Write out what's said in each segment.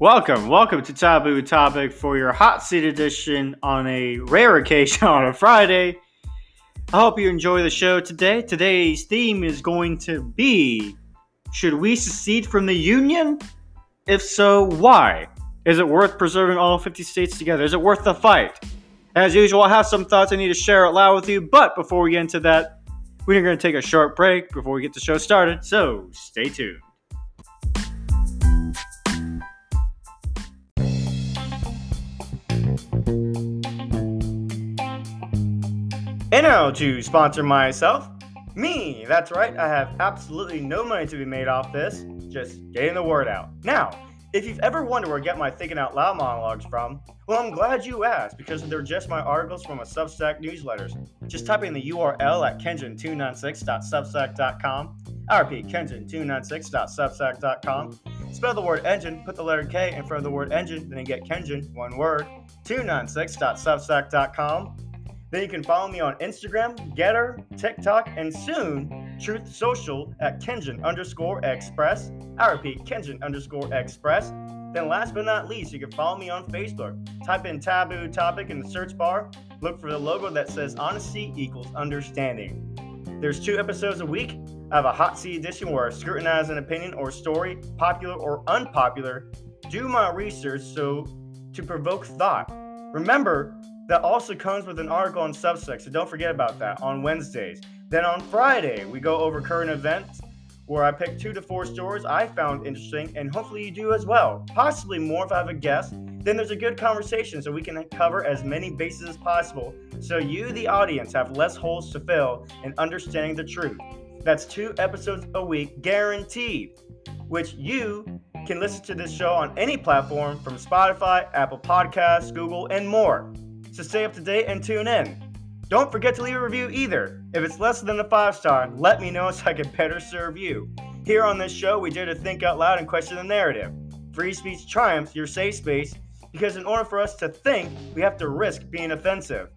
Welcome, welcome to Taboo Topic for your hot seat edition on a rare occasion on a Friday. I hope you enjoy the show today. Today's theme is going to be Should we secede from the Union? If so, why? Is it worth preserving all 50 states together? Is it worth the fight? As usual, I have some thoughts I need to share out loud with you, but before we get into that, we're going to take a short break before we get the show started, so stay tuned. And now to sponsor myself, me. That's right, I have absolutely no money to be made off this, just getting the word out. Now, if you've ever wondered where I get my thinking out loud monologues from, well, I'm glad you asked because they're just my articles from a Substack newsletters. Just type in the URL at kenjin296.substack.com. I repeat, kenjin296.substack.com. Spell the word engine, put the letter K in front of the word engine, then you get Kenjin, one word, 296.substack.com. Then you can follow me on Instagram, Gettr, TikTok, and soon Truth Social at Kenjin underscore Express. I repeat, Kenjin underscore Express. Then last but not least, you can follow me on Facebook. Type in taboo topic in the search bar. Look for the logo that says honesty equals understanding. There's two episodes a week. I have a hot seat edition where I scrutinize an opinion or story, popular or unpopular, do my research so to provoke thought. Remember, that also comes with an article on Substack, so don't forget about that on Wednesdays. Then on Friday, we go over current events where I pick two to four stories I found interesting, and hopefully you do as well. Possibly more if I have a guest. Then there's a good conversation so we can cover as many bases as possible so you, the audience, have less holes to fill in understanding the truth. That's two episodes a week guaranteed, which you can listen to this show on any platform from Spotify, Apple Podcasts, Google, and more. So stay up to date and tune in. Don't forget to leave a review either. If it's less than a five star, let me know so I can better serve you. Here on this show, we dare to think out loud and question the narrative. Free speech triumphs your safe space because in order for us to think, we have to risk being offensive.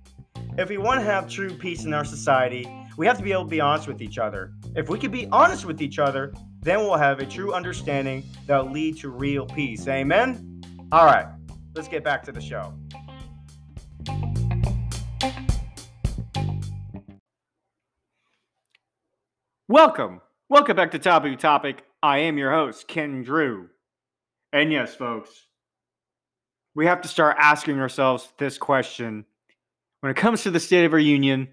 If we want to have true peace in our society, we have to be able to be honest with each other. If we can be honest with each other, then we'll have a true understanding that will lead to real peace. Amen? All right, let's get back to the show. Welcome. Welcome back to Taboo Topic. I am your host, Ken Drew. And yes, folks, we have to start asking ourselves this question. When it comes to the State of our Union,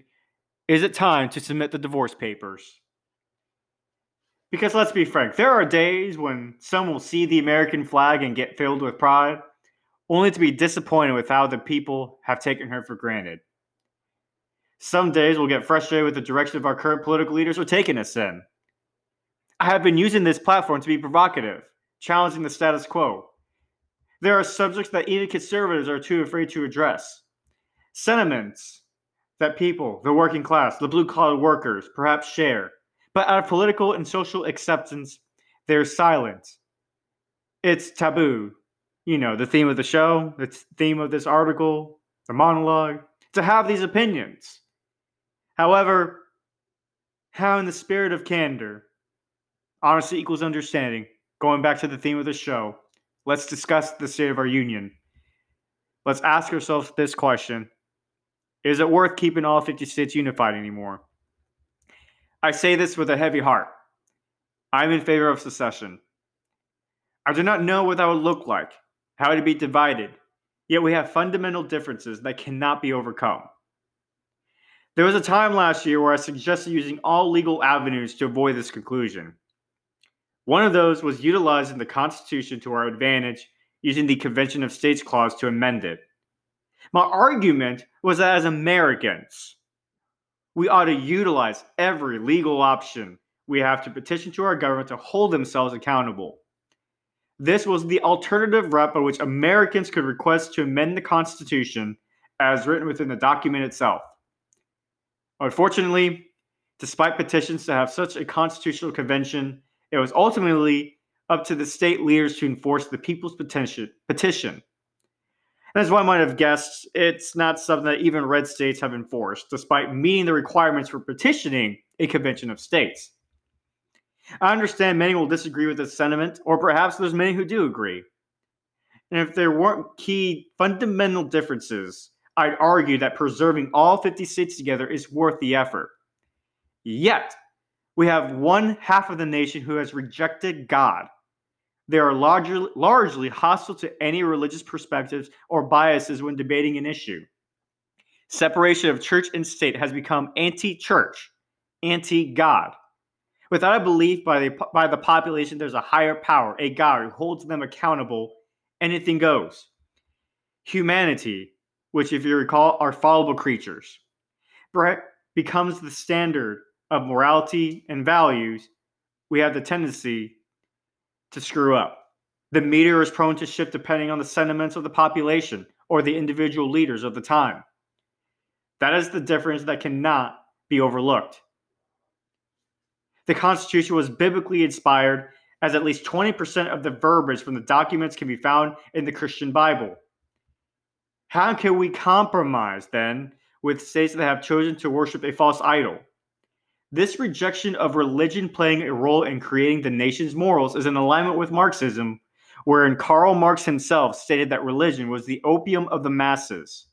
is it time to submit the divorce papers? Because let's be frank, there are days when some will see the American flag and get filled with pride, only to be disappointed with how the people have taken her for granted. Some days we'll get frustrated with the direction of our current political leaders are taking us in. I have been using this platform to be provocative, challenging the status quo. There are subjects that even conservatives are too afraid to address. Sentiments that people, the working class, the blue collar workers, perhaps share. But out of political and social acceptance, they're silent. It's taboo. You know, the theme of the show, the theme of this article, the monologue, to have these opinions. However, how in the spirit of candor, honesty equals understanding, going back to the theme of the show, let's discuss the state of our union. Let's ask ourselves this question Is it worth keeping all 50 states unified anymore? I say this with a heavy heart. I'm in favor of secession. I do not know what that would look like, how it would be divided, yet we have fundamental differences that cannot be overcome. There was a time last year where I suggested using all legal avenues to avoid this conclusion. One of those was utilizing the Constitution to our advantage using the Convention of States Clause to amend it. My argument was that as Americans, we ought to utilize every legal option we have to petition to our government to hold themselves accountable. This was the alternative route by which Americans could request to amend the Constitution as written within the document itself. Unfortunately, despite petitions to have such a constitutional convention, it was ultimately up to the state leaders to enforce the people's petition. And as one might have guessed, it's not something that even red states have enforced, despite meeting the requirements for petitioning a convention of states. I understand many will disagree with this sentiment, or perhaps there's many who do agree. And if there weren't key fundamental differences, I'd argue that preserving all 50 states together is worth the effort. Yet, we have one half of the nation who has rejected God. They are largely, largely hostile to any religious perspectives or biases when debating an issue. Separation of church and state has become anti church, anti God. Without a belief by the, by the population there's a higher power, a God who holds them accountable, anything goes. Humanity, which, if you recall, are fallible creatures, becomes the standard of morality and values. We have the tendency to screw up. The meter is prone to shift depending on the sentiments of the population or the individual leaders of the time. That is the difference that cannot be overlooked. The Constitution was biblically inspired, as at least 20% of the verbiage from the documents can be found in the Christian Bible. How can we compromise then with states that have chosen to worship a false idol? This rejection of religion playing a role in creating the nation's morals is in alignment with Marxism, wherein Karl Marx himself stated that religion was the opium of the masses.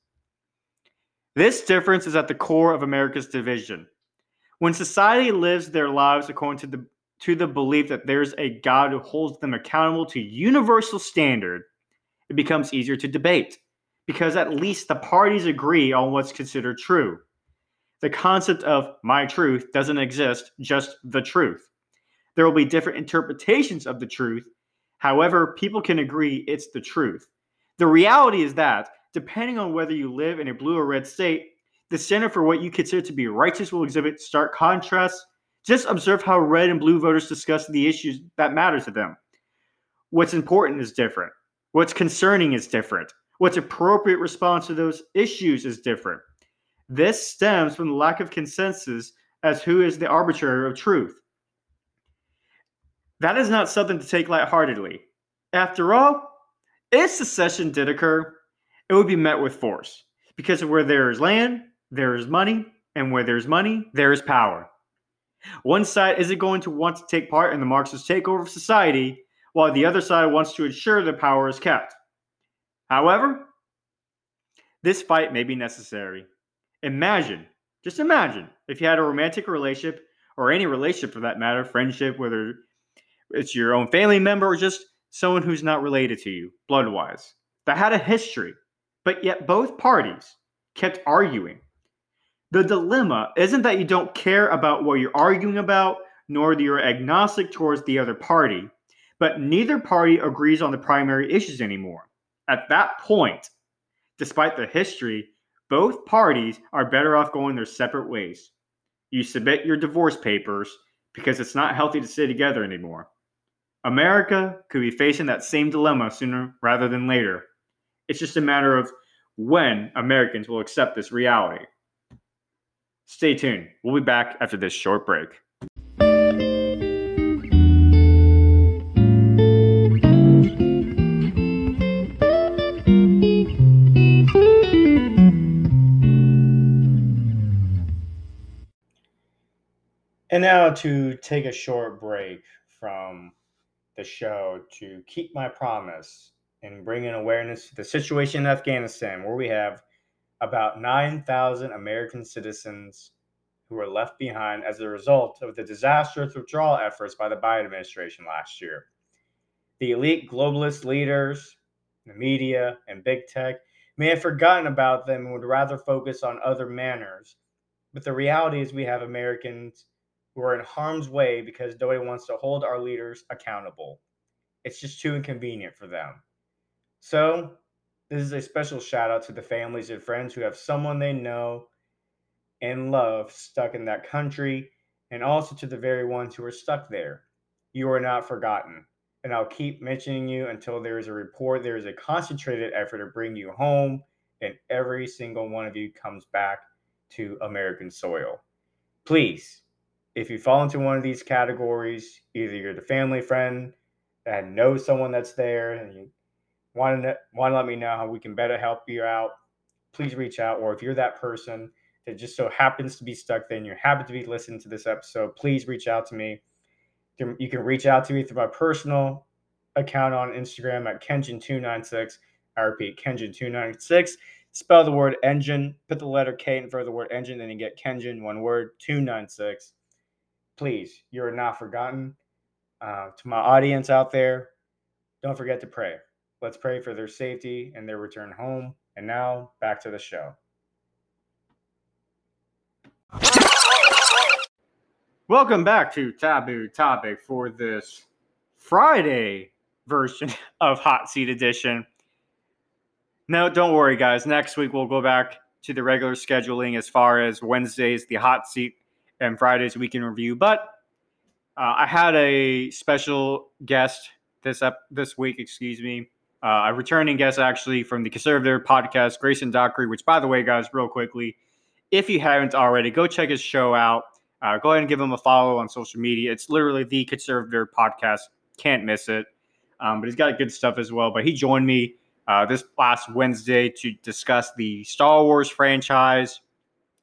This difference is at the core of America's division. When society lives their lives according to the to the belief that there's a God who holds them accountable to universal standard, it becomes easier to debate because at least the parties agree on what's considered true. The concept of my truth doesn't exist, just the truth. There will be different interpretations of the truth. However, people can agree it's the truth. The reality is that depending on whether you live in a blue or red state, the center for what you consider to be righteous will exhibit stark contrasts. Just observe how red and blue voters discuss the issues that matter to them. What's important is different. What's concerning is different. What's appropriate response to those issues is different. This stems from the lack of consensus as who is the arbiter of truth. That is not something to take lightheartedly. After all, if secession did occur, it would be met with force. Because where there is land, there is money, and where there's money, there is power. One side isn't going to want to take part in the Marxist takeover of society, while the other side wants to ensure their power is kept. However, this fight may be necessary. Imagine, just imagine, if you had a romantic relationship, or any relationship for that matter, friendship, whether it's your own family member or just someone who's not related to you, blood wise, that had a history but yet both parties kept arguing. The dilemma isn't that you don't care about what you're arguing about, nor that you're agnostic towards the other party, but neither party agrees on the primary issues anymore. At that point, despite the history, both parties are better off going their separate ways. You submit your divorce papers because it's not healthy to stay together anymore. America could be facing that same dilemma sooner rather than later. It's just a matter of when Americans will accept this reality. Stay tuned. We'll be back after this short break. And now to take a short break from the show to keep my promise and bring an awareness to the situation in Afghanistan, where we have about 9,000 American citizens who were left behind as a result of the disastrous withdrawal efforts by the Biden administration last year. The elite globalist leaders, the media, and big tech may have forgotten about them and would rather focus on other manners. But the reality is, we have Americans who are in harm's way because nobody wants to hold our leaders accountable. It's just too inconvenient for them. So, this is a special shout out to the families and friends who have someone they know and love stuck in that country, and also to the very ones who are stuck there. You are not forgotten. And I'll keep mentioning you until there is a report, there is a concentrated effort to bring you home, and every single one of you comes back to American soil. Please, if you fall into one of these categories, either you're the family friend that knows someone that's there and you want to want to let me know how we can better help you out, please reach out. Or if you're that person that just so happens to be stuck there and you happen to be listening to this episode, please reach out to me. You can reach out to me through my personal account on Instagram at Kenjin296. I repeat, Kenjin296. Spell the word engine, put the letter K in front of the word engine, and you get Kenjin, one word, 296. Please, you are not forgotten. Uh, to my audience out there, don't forget to pray. Let's pray for their safety and their return home. And now, back to the show. Welcome back to Taboo Topic for this Friday version of Hot Seat Edition. No, don't worry, guys. Next week we'll go back to the regular scheduling as far as Wednesdays, the hot seat, and Fridays weekend review. But uh, I had a special guest this up this week. Excuse me, uh, a returning guest actually from the Conservative podcast, Grayson Dockery. Which, by the way, guys, real quickly, if you haven't already, go check his show out. Uh, go ahead and give him a follow on social media. It's literally the Conservative podcast. Can't miss it. Um, but he's got good stuff as well. But he joined me uh, this last Wednesday to discuss the Star Wars franchise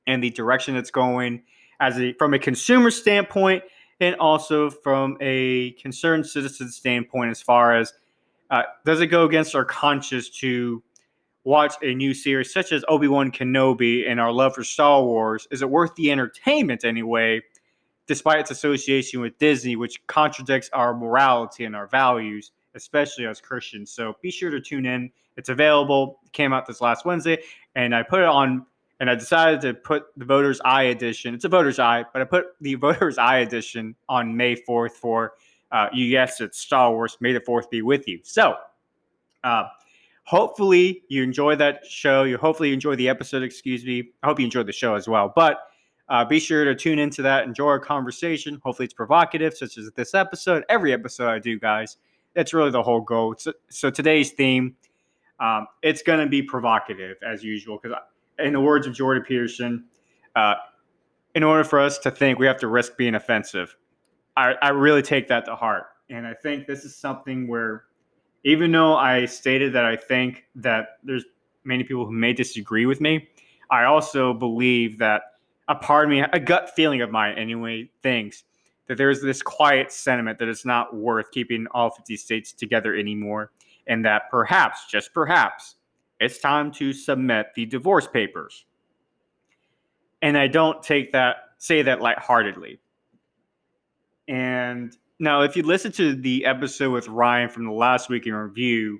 and the direction it's going as a from a consumer standpoint and also from a concerned citizen standpoint as far as uh, does it go against our conscience to watch a new series such as Obi-Wan Kenobi and our love for Star Wars is it worth the entertainment anyway despite its association with Disney which contradicts our morality and our values especially as Christians. So be sure to tune in. It's available. It came out this last Wednesday, and I put it on. And I decided to put the Voter's Eye edition. It's a Voter's Eye, but I put the Voter's Eye edition on May 4th for uh, you guessed it, Star Wars. May the 4th be with you. So, uh, hopefully you enjoy that show. You hopefully enjoy the episode. Excuse me. I hope you enjoyed the show as well. But uh, be sure to tune into that. Enjoy our conversation. Hopefully it's provocative, such as this episode. Every episode I do, guys that's really the whole goal. So, so today's theme, um, it's going to be provocative as usual. Because in the words of Jordan Peterson, uh, in order for us to think, we have to risk being offensive. I, I really take that to heart, and I think this is something where, even though I stated that I think that there's many people who may disagree with me, I also believe that a part of me, a gut feeling of mine anyway, thinks that there's this quiet sentiment that it's not worth keeping all 50 states together anymore, and that perhaps, just perhaps, it's time to submit the divorce papers. And I don't take that, say that lightheartedly. And now, if you listen to the episode with Ryan from the last week in review,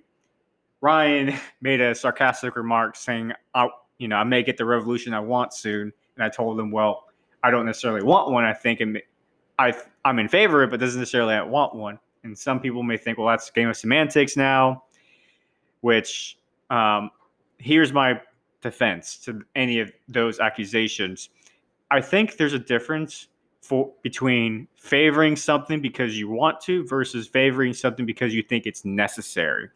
Ryan made a sarcastic remark saying, I, you know, I may get the revolution I want soon. And I told him, well, I don't necessarily want one. I think I I'm in favor of it, but doesn't necessarily want one. And some people may think, well, that's a game of semantics now. Which um, here's my defense to any of those accusations. I think there's a difference for between favoring something because you want to versus favoring something because you think it's necessary.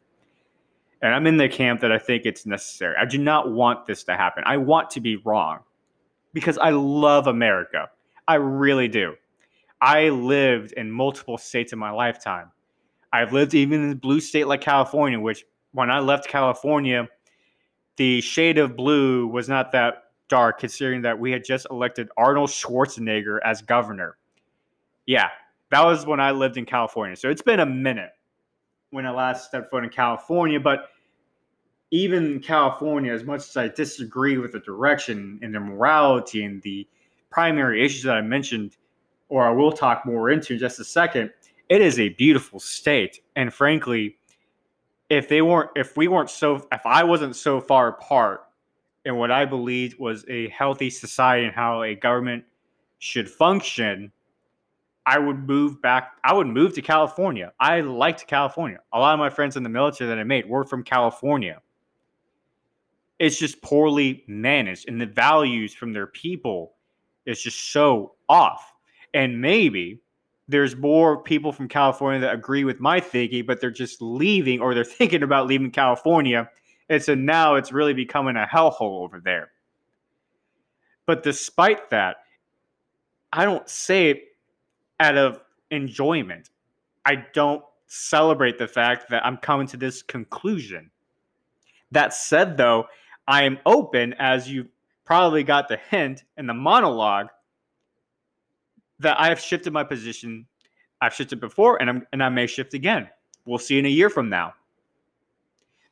And I'm in the camp that I think it's necessary. I do not want this to happen. I want to be wrong because I love America. I really do. I lived in multiple states in my lifetime. I've lived even in a blue state like California, which when I left California, the shade of blue was not that dark, considering that we had just elected Arnold Schwarzenegger as governor. Yeah, that was when I lived in California. So it's been a minute when I last stepped foot in California. But even California, as much as I disagree with the direction and the morality and the primary issues that I mentioned, or I will talk more into in just a second, it is a beautiful state. And frankly, if they weren't, if we weren't so, if I wasn't so far apart in what I believed was a healthy society and how a government should function, I would move back. I would move to California. I liked California. A lot of my friends in the military that I made were from California. It's just poorly managed, and the values from their people is just so off. And maybe there's more people from California that agree with my thinking, but they're just leaving or they're thinking about leaving California. And so now it's really becoming a hellhole over there. But despite that, I don't say it out of enjoyment. I don't celebrate the fact that I'm coming to this conclusion. That said, though, I am open, as you probably got the hint in the monologue, that I have shifted my position. I've shifted before, and I'm and I may shift again. we'll see in a year from now.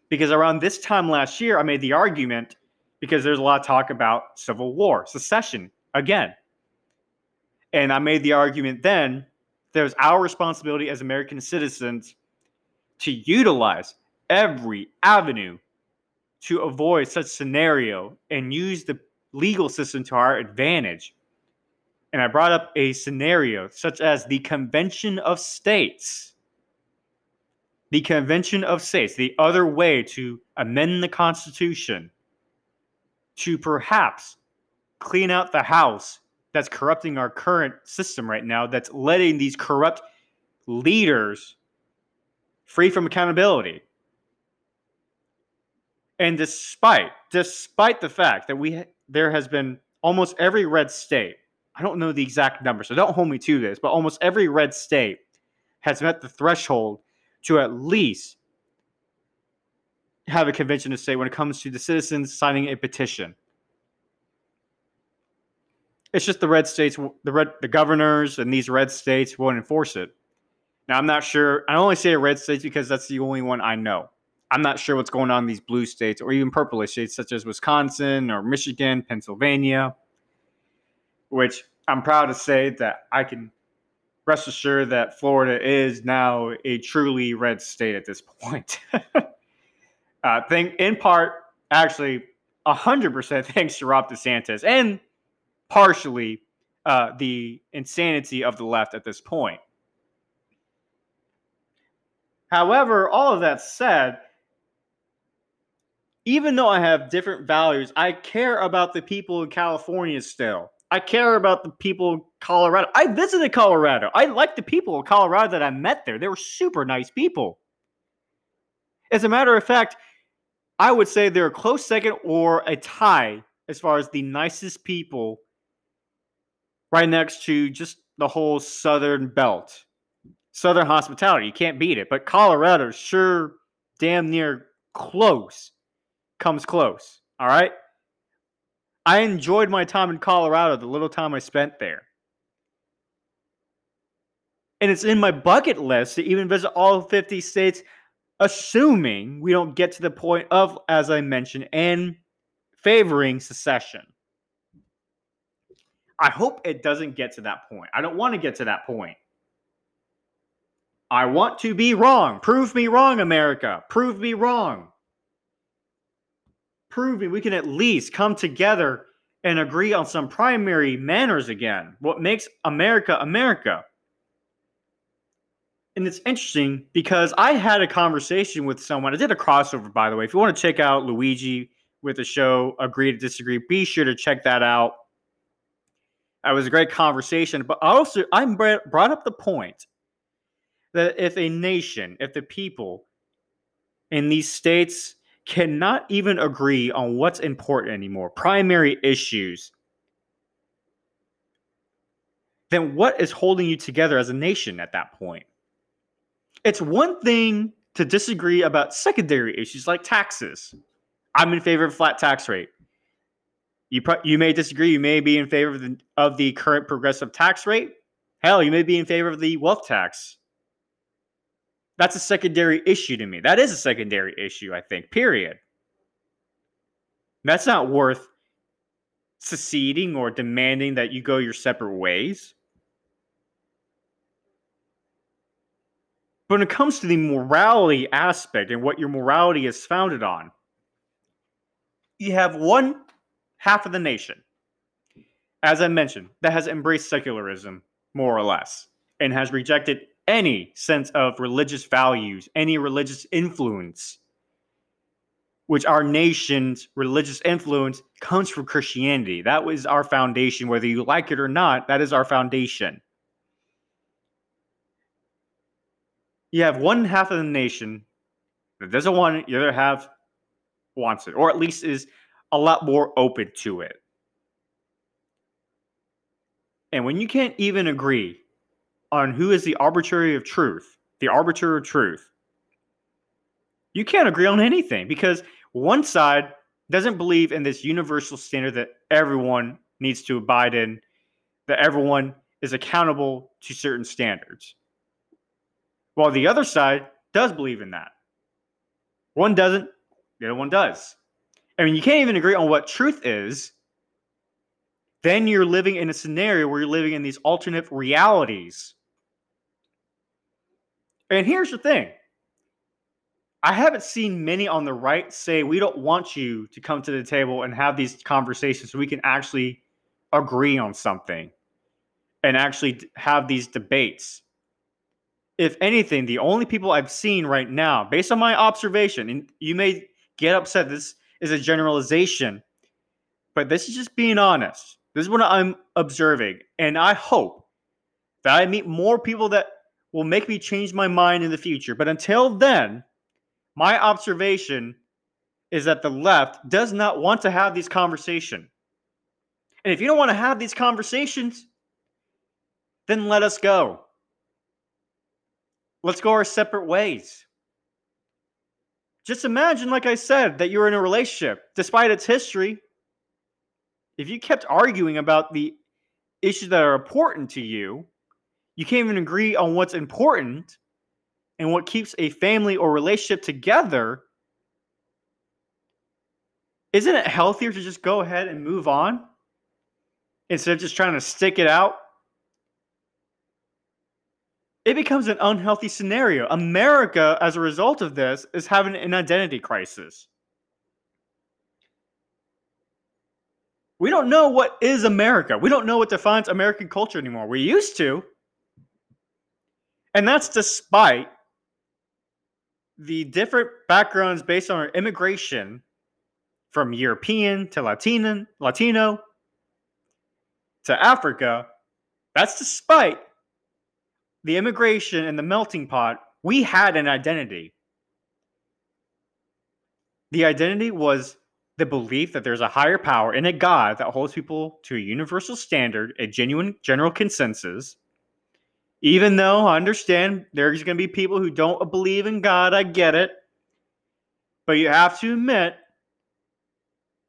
Because around this time last year, I made the argument because there's a lot of talk about civil war, secession again. And I made the argument then there's our responsibility as American citizens to utilize every avenue to avoid such scenario and use the legal system to our advantage. And I brought up a scenario such as the Convention of States. The Convention of States, the other way to amend the Constitution to perhaps clean out the house that's corrupting our current system right now, that's letting these corrupt leaders free from accountability. And despite despite the fact that we there has been almost every red state, I don't know the exact number, so don't hold me to this, but almost every red state has met the threshold to at least have a convention to say when it comes to the citizens signing a petition. It's just the red states, the red, the governors, and these red states won't enforce it. Now, I'm not sure. I only say red states because that's the only one I know. I'm not sure what's going on in these blue states or even purple states such as Wisconsin or Michigan, Pennsylvania, which I'm proud to say that I can rest assured that Florida is now a truly red state at this point. uh, think in part, actually, 100% thanks to Ron DeSantis and partially uh, the insanity of the left at this point. However, all of that said, even though I have different values, I care about the people in California still. I care about the people in Colorado. I visited Colorado. I like the people in Colorado that I met there. They were super nice people. As a matter of fact, I would say they're a close second or a tie as far as the nicest people right next to just the whole southern belt. Southern hospitality. You can't beat it. But Colorado sure damn near close comes close. All right. I enjoyed my time in Colorado, the little time I spent there. And it's in my bucket list to even visit all 50 states, assuming we don't get to the point of, as I mentioned, and favoring secession. I hope it doesn't get to that point. I don't want to get to that point. I want to be wrong. Prove me wrong, America. Prove me wrong proving we can at least come together and agree on some primary manners again. What makes America America? And it's interesting because I had a conversation with someone. I did a crossover, by the way. If you want to check out Luigi with the show Agree to Disagree, be sure to check that out. It was a great conversation. But also I brought up the point that if a nation, if the people in these states cannot even agree on what's important anymore, primary issues, then what is holding you together as a nation at that point? It's one thing to disagree about secondary issues like taxes. I'm in favor of flat tax rate. You pro- you may disagree. You may be in favor of the, of the current progressive tax rate. Hell, you may be in favor of the wealth tax. That's a secondary issue to me. That is a secondary issue, I think, period. That's not worth seceding or demanding that you go your separate ways. But when it comes to the morality aspect and what your morality is founded on, you have one half of the nation, as I mentioned, that has embraced secularism, more or less, and has rejected any sense of religious values, any religious influence, which our nation's religious influence comes from Christianity. That was our foundation, whether you like it or not, that is our foundation. You have one half of the nation that doesn't want it, the other half wants it, or at least is a lot more open to it. And when you can't even agree on who is the arbitrary of truth, the arbiter of truth, you can't agree on anything because one side doesn't believe in this universal standard that everyone needs to abide in, that everyone is accountable to certain standards. While the other side does believe in that. One doesn't, the other one does. I mean, you can't even agree on what truth is. Then you're living in a scenario where you're living in these alternate realities. And here's the thing I haven't seen many on the right say, we don't want you to come to the table and have these conversations so we can actually agree on something and actually have these debates. If anything, the only people I've seen right now, based on my observation, and you may get upset, this is a generalization, but this is just being honest. This is what I'm observing. And I hope that I meet more people that will make me change my mind in the future. But until then, my observation is that the left does not want to have these conversations. And if you don't want to have these conversations, then let us go. Let's go our separate ways. Just imagine, like I said, that you're in a relationship, despite its history. If you kept arguing about the issues that are important to you, you can't even agree on what's important and what keeps a family or relationship together, isn't it healthier to just go ahead and move on instead of just trying to stick it out? It becomes an unhealthy scenario. America, as a result of this, is having an identity crisis. We don't know what is America. We don't know what defines American culture anymore. We used to. And that's despite the different backgrounds based on our immigration from European to Latino, Latino to Africa, that's despite the immigration and the melting pot, we had an identity. The identity was the belief that there's a higher power and a God that holds people to a universal standard, a genuine general consensus, even though I understand there's going to be people who don't believe in God, I get it. But you have to admit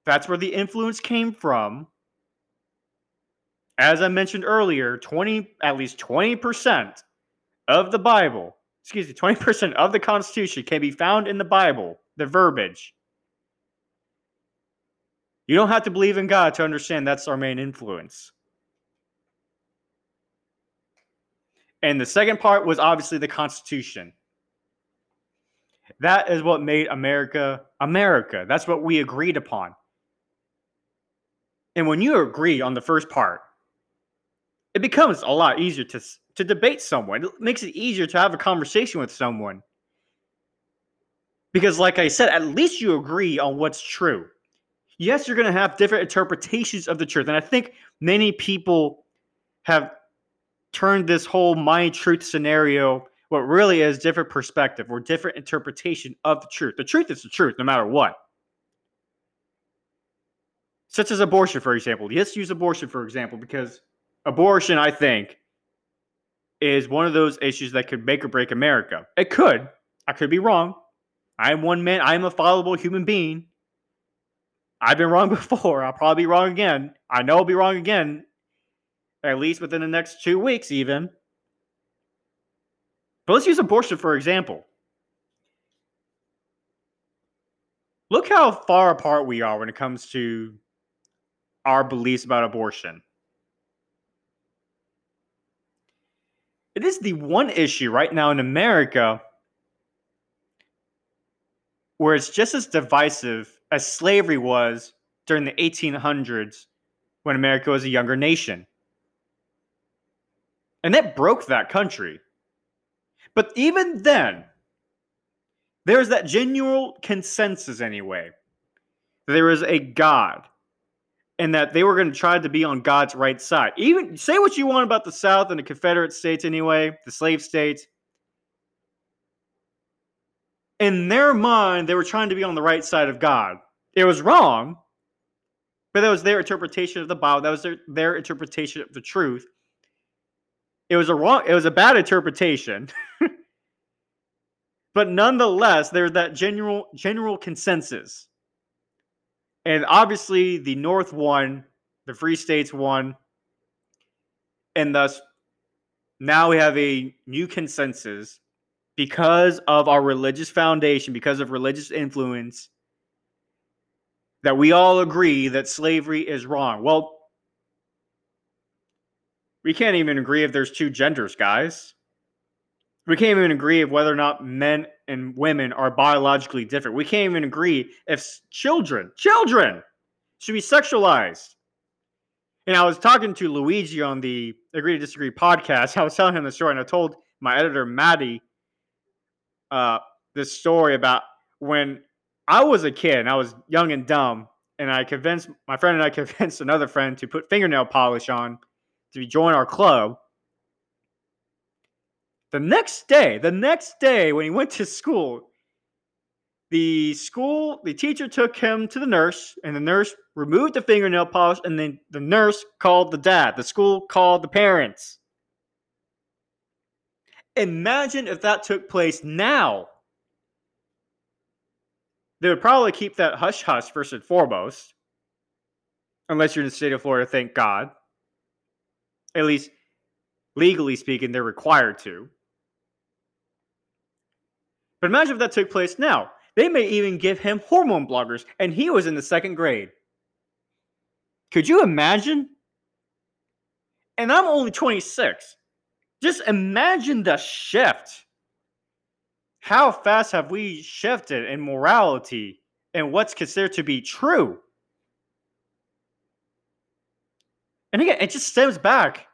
that's where the influence came from. As I mentioned earlier, 20 at least 20% of the Bible, excuse me, 20% of the Constitution can be found in the Bible, the verbiage. You don't have to believe in God to understand that's our main influence. And the second part was obviously the Constitution. That is what made America America. That's what we agreed upon. And when you agree on the first part, it becomes a lot easier to, to debate someone. It makes it easier to have a conversation with someone. Because, like I said, at least you agree on what's true. Yes, you're going to have different interpretations of the truth. And I think many people have turned this whole my truth scenario what really is different perspective or different interpretation of the truth. The truth is the truth no matter what. Such as abortion, for example. Let's use abortion, for example, because abortion, I think, is one of those issues that could make or break America. It could. I could be wrong. I am one man. I am a fallible human being. I've been wrong before. I'll probably be wrong again. I know I'll be wrong again at least within the next two weeks, even. But let's use abortion for example. Look how far apart we are when it comes to our beliefs about abortion. It is the one issue right now in America where it's just as divisive as slavery was during the 1800s when America was a younger nation. And that broke that country. But even then, there's that genuine consensus anyway. There is a God and that they were going to try to be on God's right side. Even say what you want about the South and the Confederate States anyway, the slave states. In their mind, they were trying to be on the right side of God. It was wrong, but that was their interpretation of the Bible. That was their, their interpretation of the truth. It was a wrong, it was a bad interpretation. but nonetheless, there's that general general consensus. And obviously the North won, the Free States won, and thus now we have a new consensus because of our religious foundation, because of religious influence, that we all agree that slavery is wrong. Well, we can't even agree if there's two genders, guys. We can't even agree of whether or not men and women are biologically different. We can't even agree if children, children, should be sexualized. And I was talking to Luigi on the Agree to Disagree podcast. I was telling him the story, and I told my editor Maddie uh, this story about when I was a kid and I was young and dumb, and I convinced my friend and I convinced another friend to put fingernail polish on to join our club. The next day, the next day when he went to school, the school, the teacher took him to the nurse, and the nurse removed the fingernail polish, and then the nurse called the dad. The school called the parents. Imagine if that took place now. They would probably keep that hush hush first and foremost, unless you're in the state of Florida, thank God. At least legally speaking, they're required to. But imagine if that took place now. They may even give him hormone blockers, and he was in the second grade. Could you imagine? And I'm only 26. Just imagine the shift. How fast have we shifted in morality and what's considered to be true? And again, it just stems back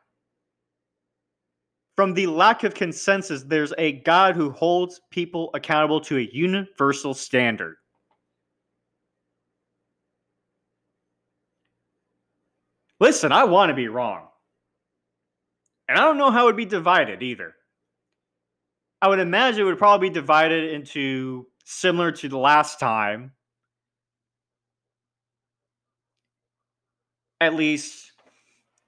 from the lack of consensus. There's a God who holds people accountable to a universal standard. Listen, I want to be wrong. And I don't know how it would be divided either. I would imagine it would probably be divided into similar to the last time. At least,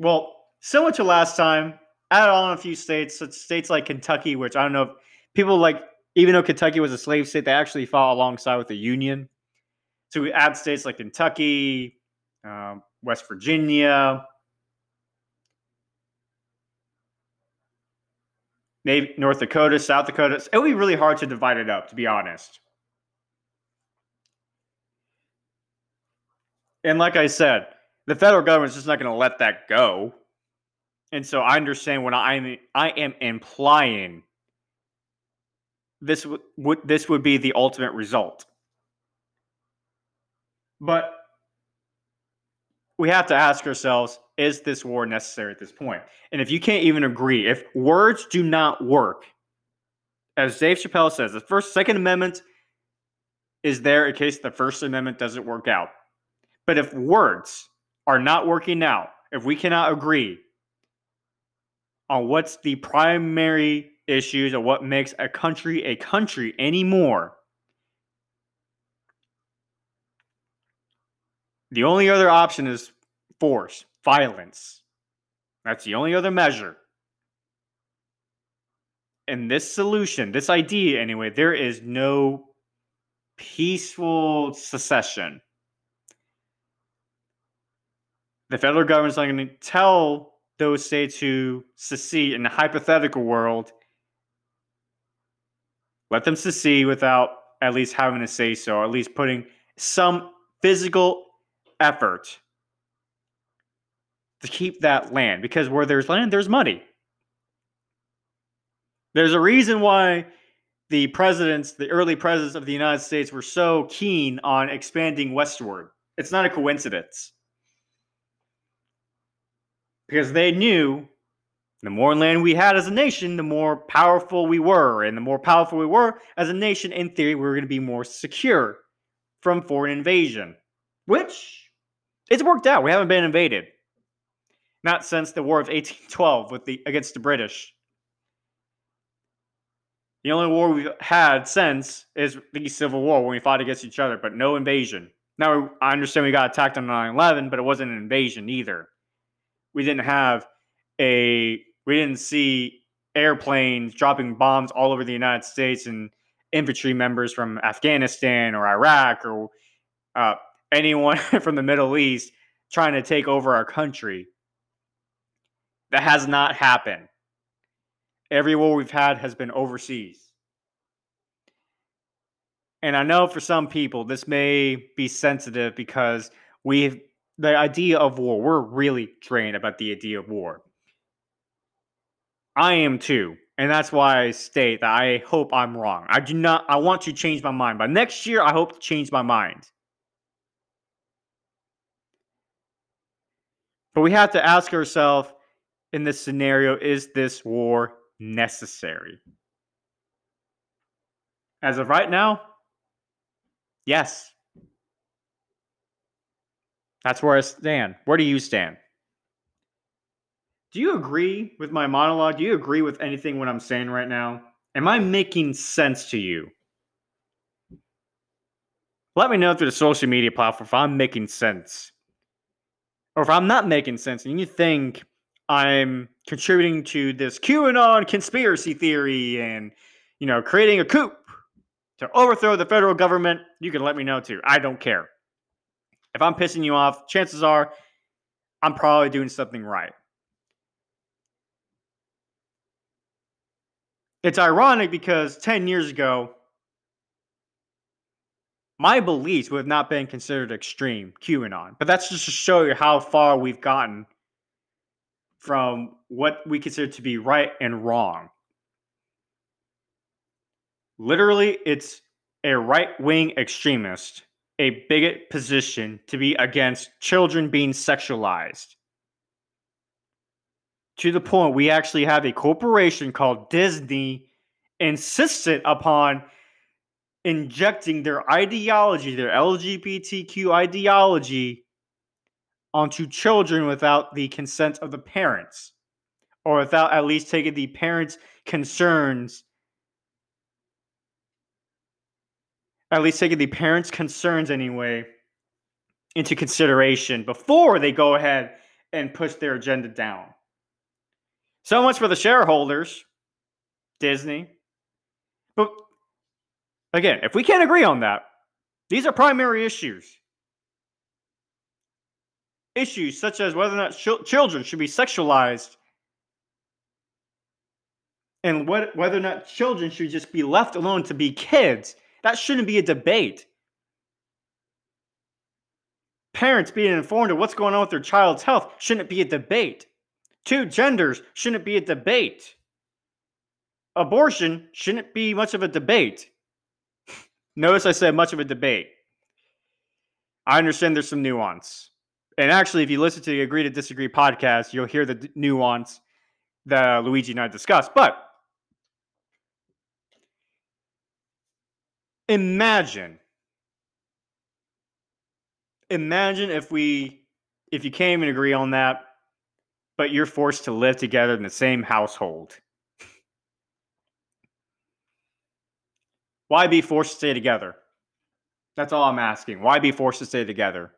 well, similar to last time, add on a few states, states like Kentucky, which I don't know if people like, even though Kentucky was a slave state, they actually fought alongside with the Union. So we add states like Kentucky, um, West Virginia, maybe North Dakota, South Dakota. It would be really hard to divide it up, to be honest. And like I said, the federal government's just not going to let that go. And so I understand when I'm I am implying this would this would be the ultimate result. But we have to ask ourselves is this war necessary at this point? And if you can't even agree, if words do not work, as Dave Chappelle says, the first, Second Amendment is there in case the First Amendment doesn't work out. But if words are not working out, if we cannot agree on what's the primary issues or what makes a country a country anymore, The only other option is force, violence. That's the only other measure. In this solution, this idea anyway, there is no peaceful secession. The federal government's not going to tell those states who secede in a hypothetical world, let them secede without at least having to say so, or at least putting some physical effort to keep that land because where there's land, there's money. There's a reason why the presidents, the early presidents of the United States, were so keen on expanding westward. It's not a coincidence. Because they knew the more land we had as a nation, the more powerful we were. And the more powerful we were as a nation, in theory, we were going to be more secure from foreign invasion, which it's worked out. We haven't been invaded. Not since the War of 1812 with the against the British. The only war we've had since is the Civil War when we fought against each other, but no invasion. Now, I understand we got attacked on 9 11, but it wasn't an invasion either. We didn't have a, we didn't see airplanes dropping bombs all over the United States and infantry members from Afghanistan or Iraq or uh, anyone from the Middle East trying to take over our country. That has not happened. Every war we've had has been overseas. And I know for some people this may be sensitive because we the idea of war, we're really drained about the idea of war. I am too. And that's why I state that I hope I'm wrong. I do not I want to change my mind. By next year, I hope to change my mind. But we have to ask ourselves in this scenario is this war necessary? As of right now, yes. That's where I stand. Where do you stand? Do you agree with my monologue? Do you agree with anything what I'm saying right now? Am I making sense to you? Let me know through the social media platform if I'm making sense. Or if I'm not making sense and you think I'm contributing to this QAnon conspiracy theory and, you know, creating a coup to overthrow the federal government, you can let me know too. I don't care. If I'm pissing you off, chances are I'm probably doing something right. It's ironic because 10 years ago, my beliefs would have not been considered extreme, QAnon. But that's just to show you how far we've gotten from what we consider to be right and wrong. Literally, it's a right wing extremist, a bigot position to be against children being sexualized. To the point, we actually have a corporation called Disney insisted upon injecting their ideology, their LGBTQ ideology, onto children without the consent of the parents or without at least taking the parents' concerns at least taking the parents' concerns anyway into consideration before they go ahead and push their agenda down. So much for the shareholders, Disney. But again, if we can't agree on that, these are primary issues issues such as whether or not ch- children should be sexualized and what, whether or not children should just be left alone to be kids. That shouldn't be a debate. Parents being informed of what's going on with their child's health shouldn't be a debate. Two genders shouldn't be a debate. Abortion shouldn't be much of a debate. Notice I said much of a debate. I understand there's some nuance. And actually, if you listen to the Agree to Disagree podcast, you'll hear the d- nuance that Luigi and I discussed. But imagine, imagine if we, if you came and agree on that, but you're forced to live together in the same household. Why be forced to stay together? That's all I'm asking. Why be forced to stay together?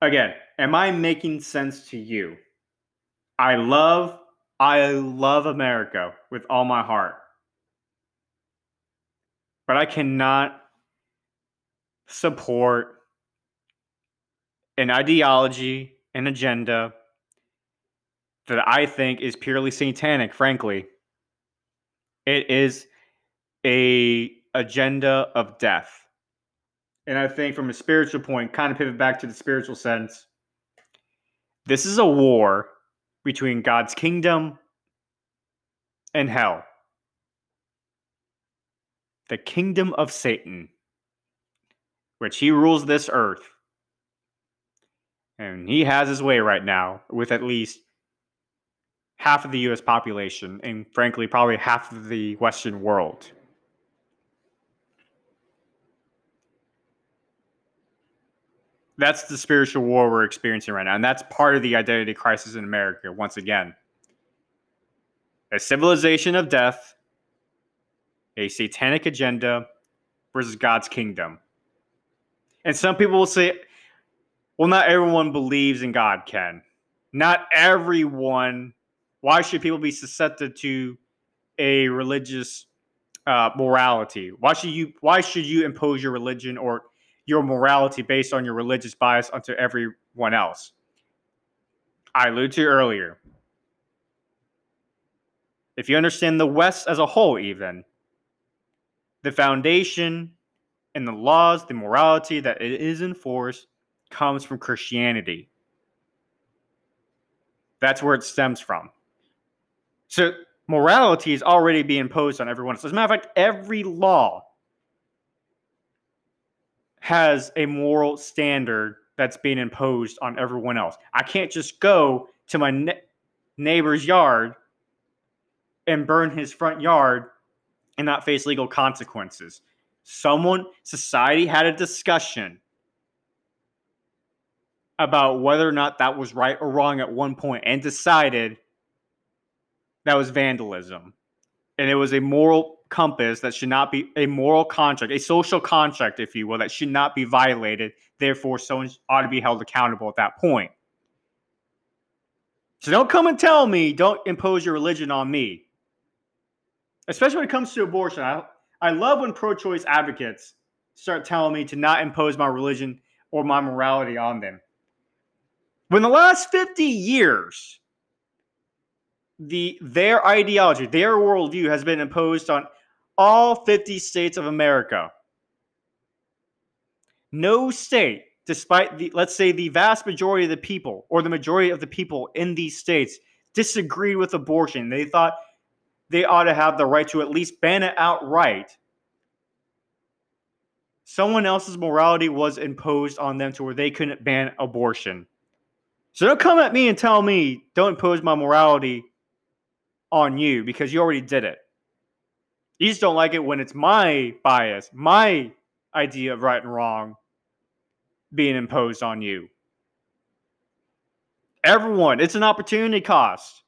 again, am I making sense to you? I love, I love America with all my heart. But I cannot support an ideology, an agenda that I think is purely satanic, frankly. It is a agenda of death. And I think from a spiritual point, kind of pivot back to the spiritual sense, this is a war between God's kingdom and hell. The kingdom of Satan, which he rules this earth. And he has his way right now with at least half of the US population, and frankly, probably half of the Western world. That's the spiritual war we're experiencing right now. And that's part of the identity crisis in America, once again. A civilization of death, a satanic agenda versus God's kingdom. And some people will say, well, not everyone believes in God, Ken. Not everyone. Why should people be susceptible to a religious uh, morality? Why should you? Why should you impose your religion or your morality based on your religious bias onto everyone else. I alluded to earlier. if you understand the West as a whole, even, the foundation and the laws, the morality that it is enforced comes from Christianity. That's where it stems from. So morality is already being imposed on everyone. So as a matter of fact, every law has a moral standard that's being imposed on everyone else. I can't just go to my ne- neighbor's yard and burn his front yard and not face legal consequences. Someone, society had a discussion about whether or not that was right or wrong at one point and decided that was vandalism. And it was a moral compass that should not be a moral contract, a social contract, if you will, that should not be violated. Therefore, someone ought to be held accountable at that point. So don't come and tell me, don't impose your religion on me. Especially when it comes to abortion. I, I love when pro choice advocates start telling me to not impose my religion or my morality on them. When the last 50 years, the their ideology, their worldview has been imposed on all 50 states of America. No state, despite the let's say the vast majority of the people or the majority of the people in these states disagreed with abortion. They thought they ought to have the right to at least ban it outright. Someone else's morality was imposed on them to where they couldn't ban abortion. So don't come at me and tell me don't impose my morality on you because you already did it. You just don't like it when it's my bias, my idea of right and wrong being imposed on you. Everyone, it's an opportunity cost.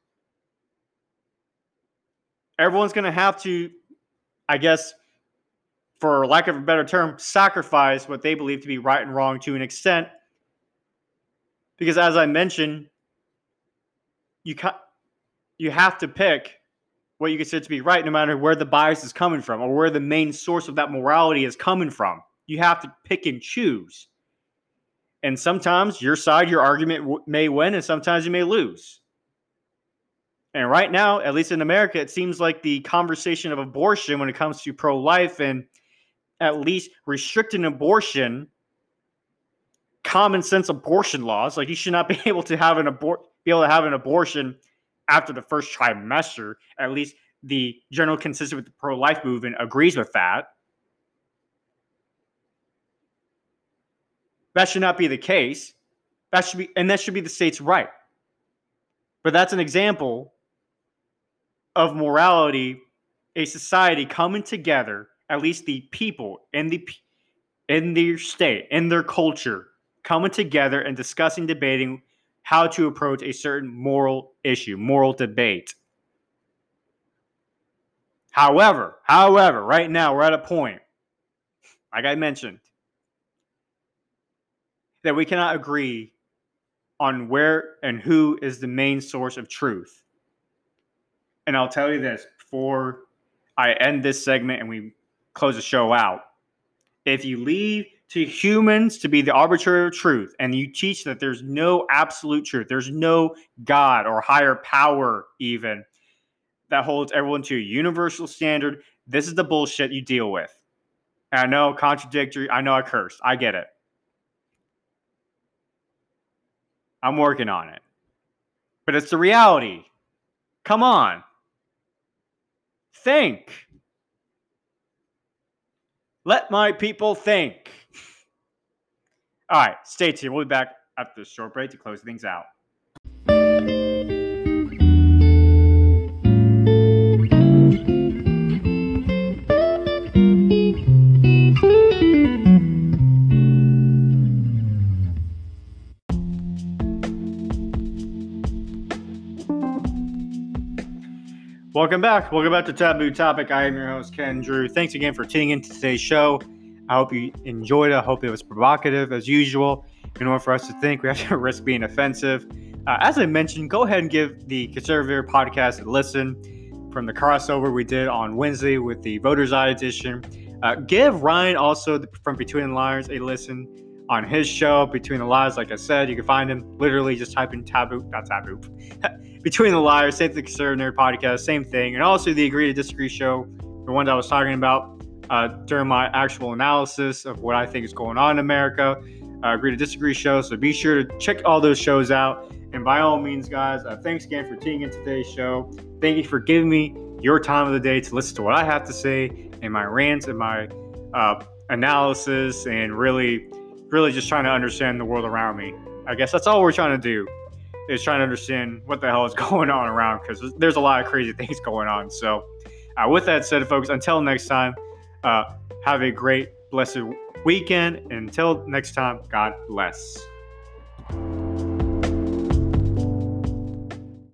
Everyone's going to have to, I guess, for lack of a better term, sacrifice what they believe to be right and wrong to an extent because as I mentioned, you ca- you have to pick what you consider to be right, no matter where the bias is coming from or where the main source of that morality is coming from. You have to pick and choose. And sometimes your side, your argument w- may win, and sometimes you may lose. And right now, at least in America, it seems like the conversation of abortion when it comes to pro life and at least restricting abortion common sense abortion laws. Like you should not be able to have an abort be able to have an abortion after the first trimester. At least the general consensus with the pro life movement agrees with that. That should not be the case. That should be, and that should be the state's right. But that's an example of morality, a society coming together, at least the people in the in their state, in their culture, coming together and discussing, debating how to approach a certain moral issue, moral debate. However, however, right now we're at a point, like I mentioned, that we cannot agree on where and who is the main source of truth. And I'll tell you this before I end this segment and we close the show out. If you leave to humans to be the arbitrator of truth and you teach that there's no absolute truth. There's no god or higher power even that holds everyone to a universal standard. This is the bullshit you deal with. And i know contradictory. I know i cursed i get it. I'm working on it. But it's the reality. Come on. Think. Let my people think all right, stay tuned. We'll be back after this short break to close things out. Welcome back. Welcome back to Taboo Topic. I am your host, Ken Drew. Thanks again for tuning in to today's show. I hope you enjoyed it. I hope it was provocative as usual. In order for us to think, we have to risk being offensive. Uh, as I mentioned, go ahead and give the Conservative podcast a listen from the crossover we did on Wednesday with the Voters Eye edition. Uh, give Ryan also the, from Between the Lines a listen on his show, Between the Lies. Like I said, you can find him literally just type in taboo, not taboo, Between the Liars, Save the Conservative Nerd podcast, same thing. And also the Agree to Disagree show, the ones I was talking about uh, during my actual analysis of what I think is going on in America. Uh, Agree to Disagree show. So be sure to check all those shows out. And by all means, guys, uh, thanks again for tuning in today's show. Thank you for giving me your time of the day to listen to what I have to say and my rants and my uh, analysis and really, really just trying to understand the world around me. I guess that's all we're trying to do is trying to understand what the hell is going on around because there's a lot of crazy things going on. So, uh, with that said, folks, until next time, uh, have a great, blessed weekend. Until next time, God bless.